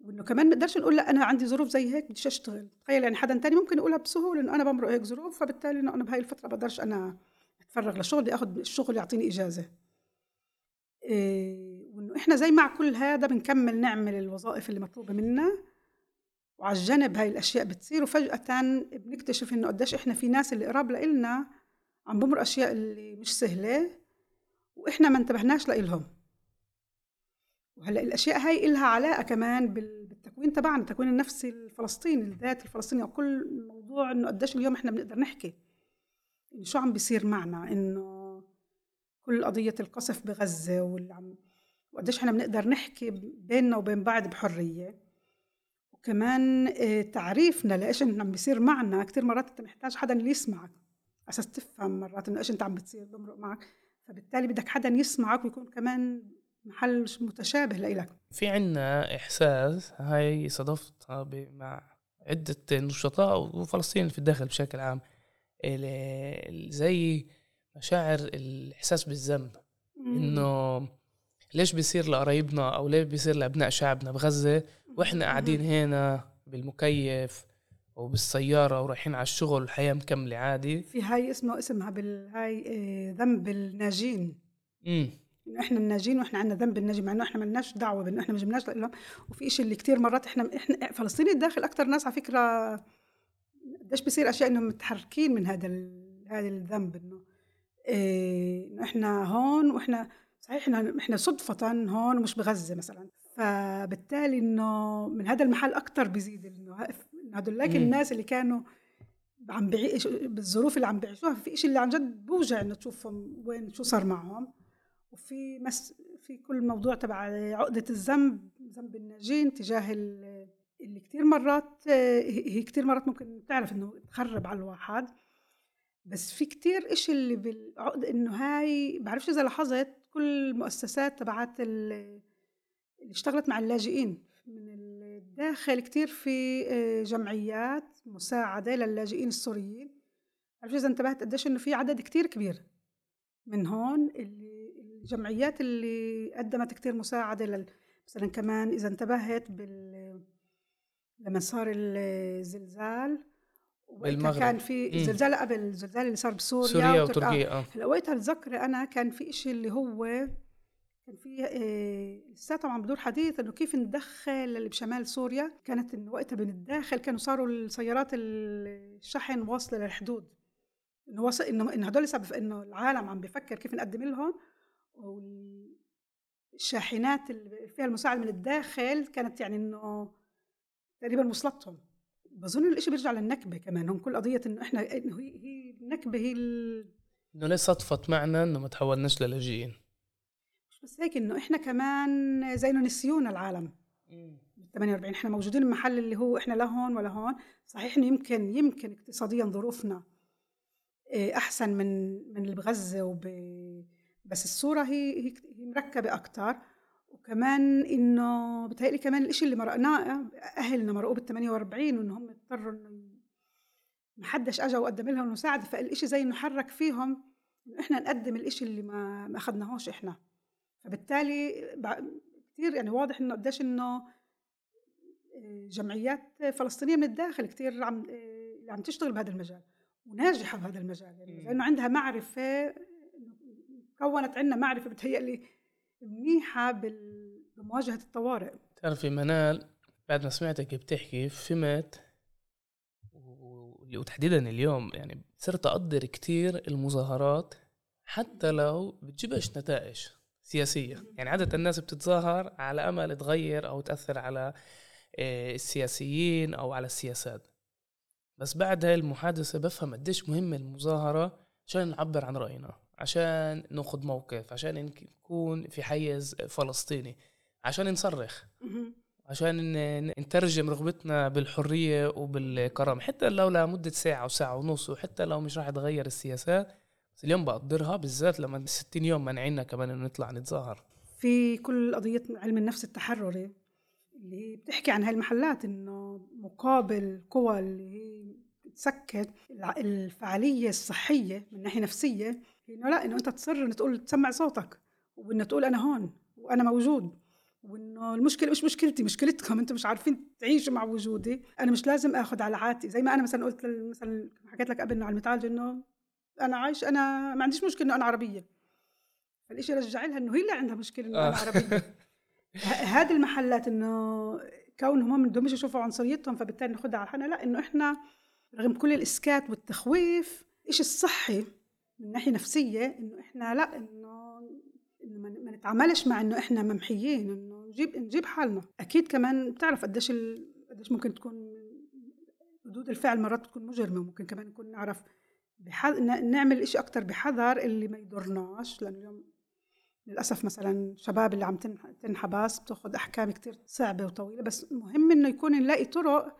وإنه كمان ما نقدرش نقول لا أنا عندي ظروف زي هيك بديش أشتغل. تخيل يعني حدا تاني ممكن يقولها بسهولة إنه أنا بمرق هيك ظروف فبالتالي إنه أنا بهاي الفترة بقدرش أنا أتفرغ لشغل بدي أخذ الشغل يعطيني إجازة. إيه وإنه إحنا زي مع كل هذا بنكمل نعمل الوظائف اللي مطلوبة منا وعلى الجنب هاي الأشياء بتصير وفجأة بنكتشف إنه قديش إحنا في ناس اللي قراب لإلنا عم بمر أشياء اللي مش سهلة وإحنا ما انتبهناش لإلهم. وهلأ الأشياء هاي إلها علاقة كمان بالتكوين تبعنا التكوين النفسي الفلسطيني الذات الفلسطيني وكل موضوع إنه قديش اليوم إحنا بنقدر نحكي. إنه شو عم بيصير معنا؟ إنه كل قضية القصف بغزة واللي عم وقديش إحنا بنقدر نحكي بيننا وبين بعض بحرية. وكمان آه، تعريفنا لإيش عم بيصير معنا كثير مرات انت محتاج حدا اللي يسمعك. أساس تفهم مرات إنه إيش أنت عم بتصير بمرق معك. فبالتالي بدك حدا يسمعك ويكون كمان محل متشابه لإلك. في عنا إحساس هاي صادفتها مع عدة نشطاء وفلسطين في الداخل بشكل عام زي مشاعر الإحساس بالذنب. إنه ليش بيصير لقرايبنا أو ليش بيصير لأبناء شعبنا بغزة وإحنا قاعدين هنا بالمكيف وبالسيارة ورايحين على الشغل والحياة مكملة عادي. في هاي اسمه اسمها بالهاي آه، ذنب الناجين. امم إنه إحنا الناجين وإحنا عندنا ذنب الناجي مع إنه إحنا ملناش دعوة بإنه إحنا ما جبناش لهم وفي شيء اللي كثير مرات إحنا إحنا فلسطيني الداخل أكثر ناس على فكرة قديش بصير أشياء إنهم متحركين من هذا هذا الذنب إنه إيه إنه إحنا هون وإحنا صحيح إحنا إحنا صدفة هون ومش بغزة مثلا. فبالتالي إنه من هذا المحل أكثر بيزيد إنه هدول الناس اللي كانوا عم بعيش بالظروف اللي عم بيعيشوها في شيء اللي عن جد بوجع إنه تشوفهم وين شو صار معهم. وفي مس في كل موضوع تبع عقدة الذنب ذنب الناجين تجاه اللي كثير مرات هي كثير مرات ممكن تعرف إنه تخرب على الواحد. بس في كتير إشي اللي بالعقدة إنه هاي بعرفش إذا لاحظت كل المؤسسات تبعات اللي اشتغلت مع اللاجئين. من الداخل كتير في آه، جمعيات مساعدة للاجئين السوريين بعرفش إذا انتبهت قديش إنه في عدد كتير كبير من هون اللي الجمعيات اللي قدمت كتير مساعدة لل... مثلا كمان إذا انتبهت بال لما صار الزلزال بالمغرب. كان في مم. الزلزال قبل الزلزال اللي صار بسوريا سوريا وترك- آه. وتركيا آه هلا وقتها بتذكر أنا كان في إشي اللي هو كان في آه، لسه طبعا بدور حديث إنه كيف ندخل اللي بشمال سوريا. كانت وقتها بنتداخل كانوا صاروا السيارات الشحن واصلة للحدود. إنه واصل إنه انه هدول سبب إنه العالم عم بفكر كيف نقدم لهم. والشاحنات اللي فيها المساعد من الداخل كانت يعني إنه تقريبا وصلتهم بظن الإشي بيرجع للنكبة كمان. هم كل قضية إنه إحنا إنه هي هي النكبة هي ال- إنه ليه صدفت معنا إنه ما تحولناش للاجئين؟ بس هيك إنه إحنا كمان زي إنه نسيونا العالم. بال 48 إحنا موجودين بمحل اللي هو إحنا لا هون ولا هون. صحيح إنه يمكن يمكن اقتصاديا ظروفنا إيه، أحسن من من اللي بغزة وب بس الصورة هي هي مركبة أكثر وكمان إنه بتهيألي كمان الإشي اللي مرقناه أهلنا مرقوا بال 48 وإنه هم اضطروا إنه ما حدش اجى وقدم لهم المساعده فالإشي زي إنه حرك فيهم إنه إحنا نقدم الإشي اللي ما ما أخذناهوش إحنا. فبالتالي كثير يعني واضح إنه قديش إنه آه، جمعيات فلسطينية من الداخل كثير عم آه، عم تشتغل بهذا المجال وناجحة بهذا المجال يعني مم. لأنه عندها معرفة كونت عندنا معرفة بتهيألي منيحة بمواجهة الطوارئ تعرفي منال بعد ما سمعتك بتحكي فهمت وتحديدا اليوم يعني صرت أقدر كتير المظاهرات حتى لو بتجيبش نتائج سياسية. يعني عادة الناس بتتظاهر على أمل تغير أو تأثر على آه، السياسيين أو على السياسات. بس بعد هاي المحادثة بفهم قديش مهمة المظاهرة عشان نعبر عن رأينا عشان ناخد موقف عشان نكون في حيز فلسطيني عشان نصرخ. عشان نترجم رغبتنا بالحرية وبالكرامة. حتى لو لمدة ساعة أو ساعة ونص وحتى لو مش راح تغير السياسات بس اليوم بقدرها بالذات لما 60 يوم منعنا كمان إنه نطلع نتظاهر. في كل قضية علم النفس التحرري اللي بتحكي عن هالمحلات إنه مقابل قوى اللي هي تسكت الع- الفعالية الصحية من ناحية نفسية إنه لا إنه أنت تصر إنه تقول تسمع صوتك وإنه تقول أنا هون وأنا موجود وإنه المشكلة مش مشكلتي مشكلتكم أنتم مش عارفين تعيشوا مع وجودي أنا مش لازم آخذ على عاتي زي ما أنا مثلا قلت مثلا حكيت لك قبل إنه على المتعالجه إنه أنا عايش أنا ما عنديش مشكلة إنه أنا عربية. فالشيء رجع لها إنه هي اللي عندها مشكلة إنه أنا آه. عربية. هذه المحلات إنه كونهم هم بدهمش يشوفوا عنصريتهم فبالتالي ناخذها على حالنا لا إنه إحنا رغم كل الإسكات والتخويف إيش الصحي من ناحية نفسية إنه إحنا لا إنه إنه ما نتعاملش مع إنه إحنا ممحيين إنه نجيب نجيب حالنا. أكيد كمان بتعرف قديش ال... قديش ممكن تكون ردود الفعل مرات بتكون مجرمة ممكن كمان نكون نعرف بحذ... نعمل إشي أكتر بحذر اللي ما يضرناش لأنه اليوم للأسف مثلا شباب اللي عم تنح- تنحبس بتاخذ أحكام كتير صعبة وطويلة بس مهم إنه يكون نلاقي طرق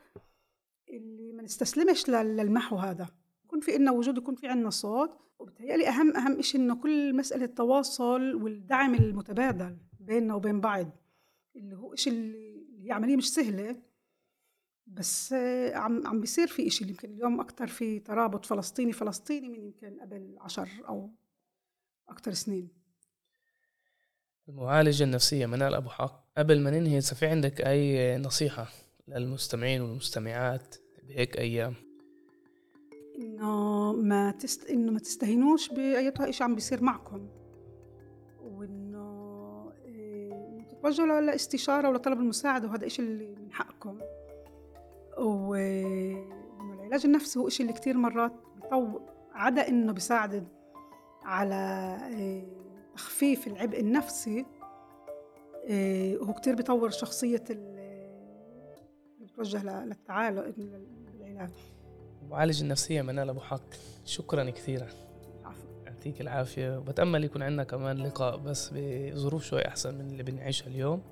اللي ما نستسلمش لل- للمحو هذا. يكون في إلنا وجود يكون في عنا صوت وبتهيألي أهم أهم إشي إنه كل مسألة التواصل والدعم المتبادل بيننا وبين بعض اللي هو إشي اللي اللي هي عملية مش سهلة بس عم عم بيصير في إشي يمكن اليوم أكتر في ترابط فلسطيني فلسطيني من يمكن قبل عشر أو أكتر سنين. المعالجة النفسية منال أبو حق. قبل ما ننهي إذا في عندك أي نصيحة للمستمعين والمستمعات بهيك أيام؟ إنه ما تست... إنه ما تستهينوش بأيتها إشي عم بيصير معكم. وإنه إيه، تتوجهوا لإستشارة ولا طلب المساعدة وهذا إشي اللي من حقكم. وإنه العلاج النفسي هو إشي اللي كتير مرات بيطور عدا إنه بيساعد على إيه، تخفيف العبء النفسي إيه، هو كتير بيطور شخصية ال- اللي بتوجه للتعالج للعلاج. المعالجة النفسية منال أبو حق. شكرا كثيرا. يعطيك العافية. وبتأمل يكون عندنا كمان لقاء بس بظروف شوي أحسن من اللي بنعيشها اليوم.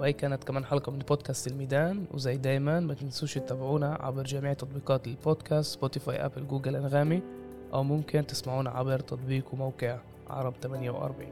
وهي كانت كمان حلقة من بودكاست الميدان وزي دايما ما تنسوش تتابعونا عبر جميع تطبيقات البودكاست سبوتيفاي أبل جوجل أنغامي أو ممكن تسمعونا عبر تطبيق وموقع عرب 48